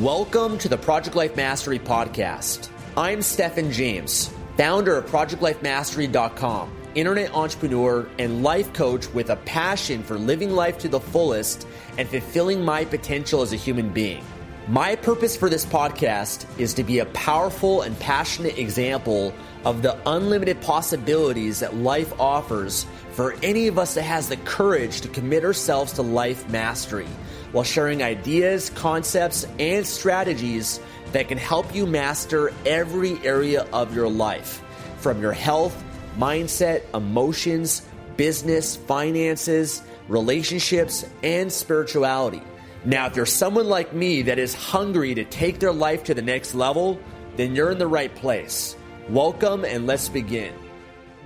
Welcome to the Project Life Mastery Podcast. I'm Stefan James, founder of ProjectLifeMastery.com, internet entrepreneur and life coach with a passion for living life to the fullest and fulfilling my potential as a human being. My purpose for this podcast is to be a powerful and passionate example of the unlimited possibilities that life offers for any of us that has the courage to commit ourselves to life mastery while sharing ideas, concepts, and strategies that can help you master every area of your life from your health, mindset, emotions, business, finances, relationships, and spirituality. Now, if you're someone like me that is hungry to take their life to the next level, then you're in the right place. Welcome and let's begin.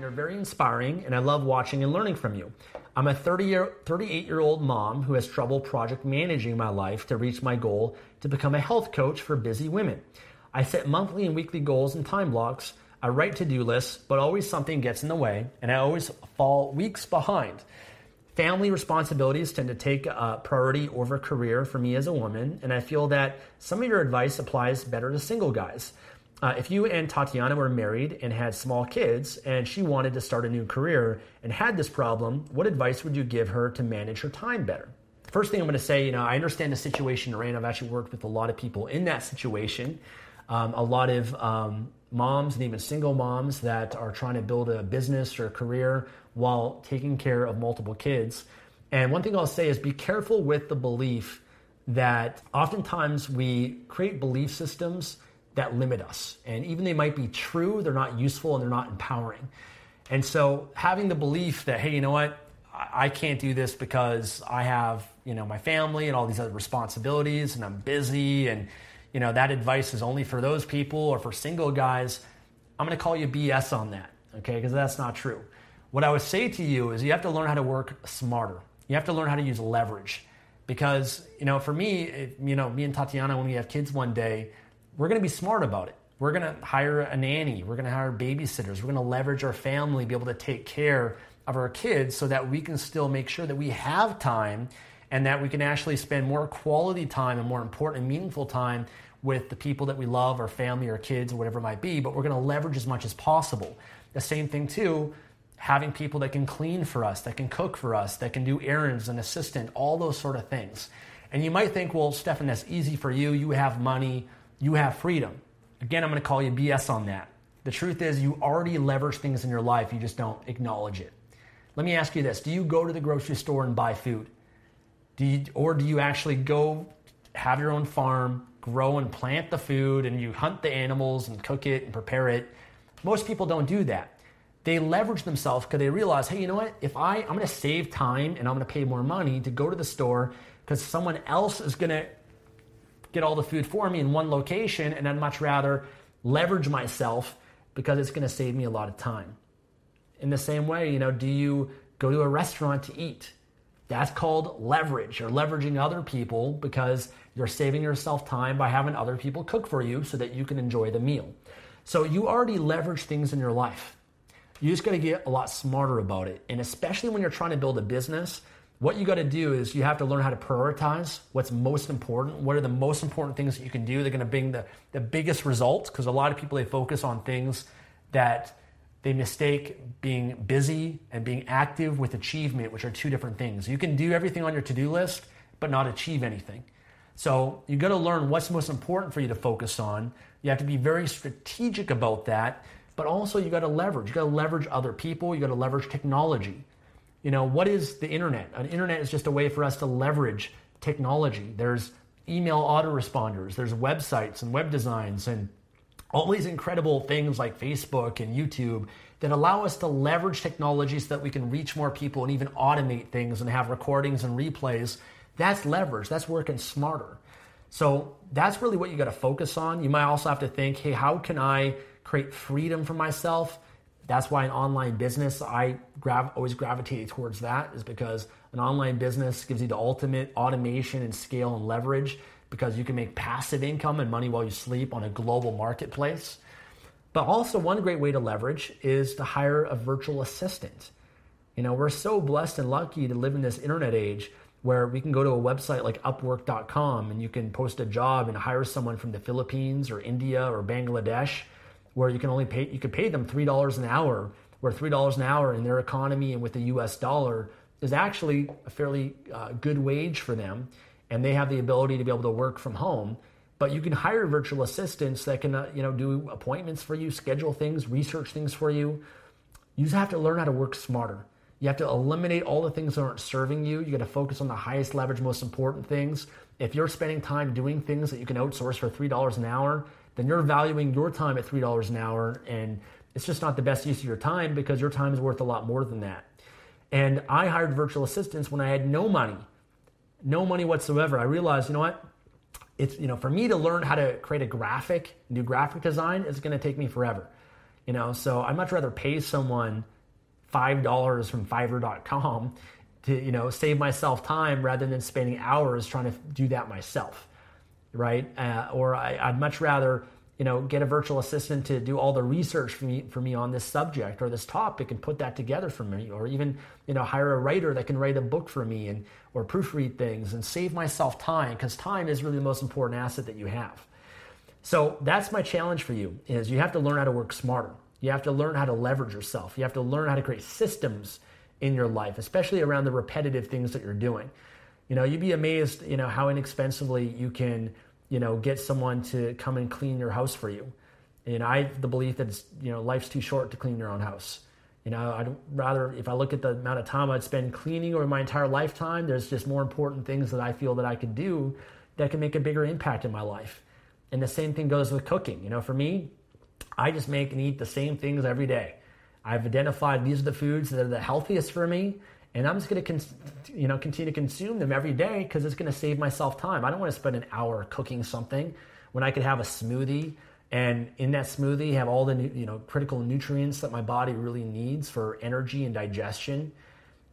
You're very inspiring, and I love watching and learning from you. I'm a 30 year, 38 year old mom who has trouble project managing my life to reach my goal to become a health coach for busy women. I set monthly and weekly goals and time blocks. I write to do lists, but always something gets in the way, and I always fall weeks behind. Family responsibilities tend to take priority over career for me as a woman, and I feel that some of your advice applies better to single guys. Uh, if you and Tatiana were married and had small kids and she wanted to start a new career and had this problem, what advice would you give her to manage her time better? First thing I'm going to say, you know, I understand the situation in. I've actually worked with a lot of people in that situation. Um, a lot of um, moms and even single moms that are trying to build a business or a career while taking care of multiple kids. And one thing I'll say is be careful with the belief that oftentimes we create belief systems that limit us. And even they might be true, they're not useful and they're not empowering. And so having the belief that, hey, you know what, I can't do this because I have, you know, my family and all these other responsibilities and I'm busy and, you know, that advice is only for those people or for single guys. I'm going to call you BS on that, okay? Because that's not true. What I would say to you is you have to learn how to work smarter. You have to learn how to use leverage. Because, you know, for me, you know, me and Tatiana, when we have kids one day, we're going to be smart about it. We're going to hire a nanny. We're going to hire babysitters. We're going to leverage our family, be able to take care of our kids so that we can still make sure that we have time and that we can actually spend more quality time and more important and meaningful time with the people that we love, our family, our kids, or whatever it might be. But we're going to leverage as much as possible. The same thing, too, having people that can clean for us, that can cook for us, that can do errands, an assistant, all those sort of things. And you might think, well, Stefan, that's easy for you. You have money you have freedom. Again, I'm going to call you BS on that. The truth is, you already leverage things in your life, you just don't acknowledge it. Let me ask you this Do you go to the grocery store and buy food? Do you, or do you actually go have your own farm, grow and plant the food, and you hunt the animals and cook it and prepare it? Most people don't do that. They leverage themselves because they realize, hey, you know what? If I, I'm going to save time and I'm going to pay more money to go to the store because someone else is going to get all the food for me in one location, and I'd much rather leverage myself because it's going to save me a lot of time. In the same way, you know, do you go to a restaurant to eat? That's called leverage. You're leveraging other people because you're saving yourself time by having other people cook for you so that you can enjoy the meal. So you already leverage things in your life. You just got to get a lot smarter about it. And especially when you're trying to build a business, what you got to do is you have to learn how to prioritize what's most important. What are the most important things that you can do? They're going to bring the, the biggest results because a lot of people they focus on things that they mistake being busy and being active with achievement, which are two different things. You can do everything on your to do list, but not achieve anything. So you got to learn what's most important for you to focus on. You have to be very strategic about that, but also you got to leverage. You got to leverage other people. You got to leverage technology. You know, what is the internet? An internet is just a way for us to leverage technology. There's email autoresponders, there's websites and web designs and all these incredible things like Facebook and YouTube that allow us to leverage technology so that we can reach more people and even automate things and have recordings and replays that's leverage. That's working smarter. So that's really what you got to focus on. You might also have to think, hey, how can I create freedom for myself? That's why an online business, I grav- always gravitate towards that, is because an online business gives you the ultimate automation and scale and leverage because you can make passive income and money while you sleep on a global marketplace. But also, one great way to leverage is to hire a virtual assistant. You know, we're so blessed and lucky to live in this internet age where we can go to a website like upwork.com and you can post a job and hire someone from the Philippines or India or Bangladesh where you can only pay you could pay them $3 an hour where $3 an hour in their economy and with the US dollar is actually a fairly uh, good wage for them and they have the ability to be able to work from home but you can hire virtual assistants that can uh, you know do appointments for you schedule things research things for you you just have to learn how to work smarter you have to eliminate all the things that aren't serving you. You got to focus on the highest leverage, most important things. If you're spending time doing things that you can outsource for $3 an hour, then you're valuing your time at $3 an hour. And it's just not the best use of your time because your time is worth a lot more than that. And I hired virtual assistants when I had no money, no money whatsoever. I realized, you know what? It's, you know, for me to learn how to create a graphic, do graphic design, is going to take me forever. You know, so I'd much rather pay someone $5 from fiverr.com to you know save myself time rather than spending hours trying to do that myself right uh, or I, would much rather you know get a virtual assistant to do all the research for me for me on this subject or this topic and put that together for me or even you know hire a writer that can write a book for me and or proofread things and save myself time because time is really the most important asset that you have so that's my challenge for you is you have to learn how to work smarter you have to learn how to leverage yourself. You have to learn how to create systems in your life, especially around the repetitive things that you're doing. You know, you'd be amazed, you know, how inexpensively you can, you know, get someone to come and clean your house for you. And I have the belief that it's, you know, life's too short to clean your own house. You know, I'd rather, if I look at the amount of time I'd spend cleaning over my entire lifetime, there's just more important things that I feel that I could do that can make a bigger impact in my life. And the same thing goes with cooking. You know, for me, I just make and eat the same things every day. I've identified these are the foods that are the healthiest for me, and I'm just going to you know continue to consume them every day because it's going to save myself time. I don't want to spend an hour cooking something when I could have a smoothie and in that smoothie have all the you know critical nutrients that my body really needs for energy and digestion.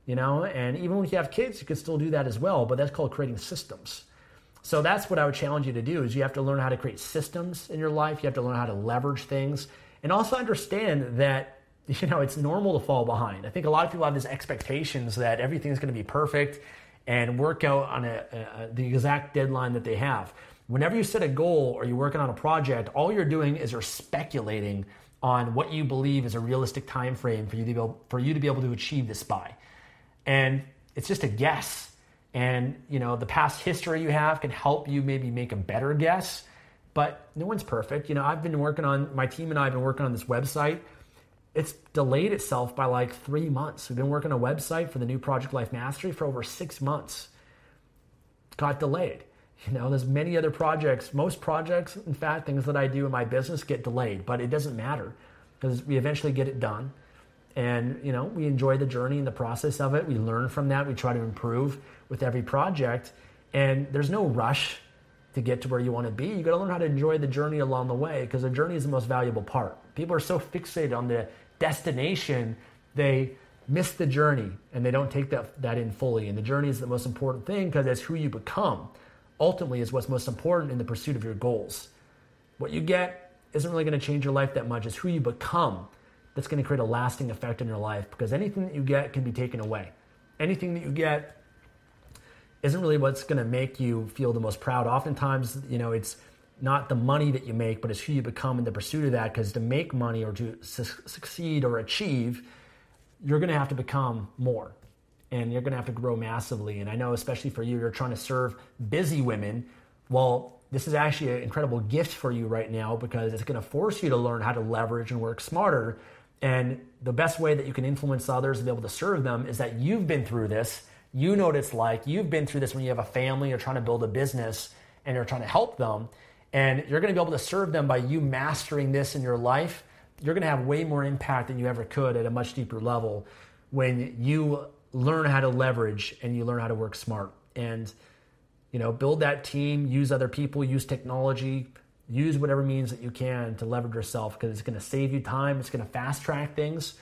You know, and even when you have kids, you can still do that as well, but that's called creating systems. So that's what I would challenge you to do is you have to learn how to create systems in your life. You have to learn how to leverage things and also understand that you know it's normal to fall behind. I think a lot of people have these expectations that everything's going to be perfect and work out on a, a, the exact deadline that they have. Whenever you set a goal or you're working on a project, all you're doing is you're speculating on what you believe is a realistic time frame for you to be able, for you to be able to achieve this by. And it's just a guess and you know the past history you have can help you maybe make a better guess but no one's perfect you know i've been working on my team and i have been working on this website it's delayed itself by like three months. We've been working a website for the new project life mastery for over six months. Got delayed. You know there's many other projects. Most projects in fact things that i do in my business get delayed but it doesn't matter because we eventually get it done. And you know we enjoy the journey and the process of it. We learn from that. We try to improve with every project. And there's no rush to get to where you want to be you got to learn how to enjoy the journey along the way because the journey is the most valuable part. People are so fixated on the destination they miss the journey and they don't take that, that in fully. And the journey is the most important thing because that's who you become. Ultimately is what's most important in the pursuit of your goals. What you get isn't really going to change your life that much. It's who you become that's going to create a lasting effect in your life because anything that you get can be taken away. Anything that you get isn't really what's going to make you feel the most proud. Oftentimes, you know, it's not the money that you make, but it's who you become in the pursuit of that. Because to make money or to su- succeed or achieve, you're going to have to become more and you're going to have to grow massively. And I know, especially for you, you're trying to serve busy women Well, this is actually an incredible gift for you right now because it's going to force you to learn how to leverage and work smarter. And the best way that you can influence others and be able to serve them is that you've been through this. You know what it's like. You've been through this when you have a family, you're trying to build a business, and you're trying to help them. And you're going to be able to serve them by you mastering this in your life. You're going to have way more impact than you ever could at a much deeper level when you learn how to leverage and you learn how to work smart. And you know, build that team, use other people, use technology, use whatever means that you can to leverage yourself because it's going to save you time, it's going to fast track things,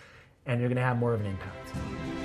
and you're going to have more of an impact.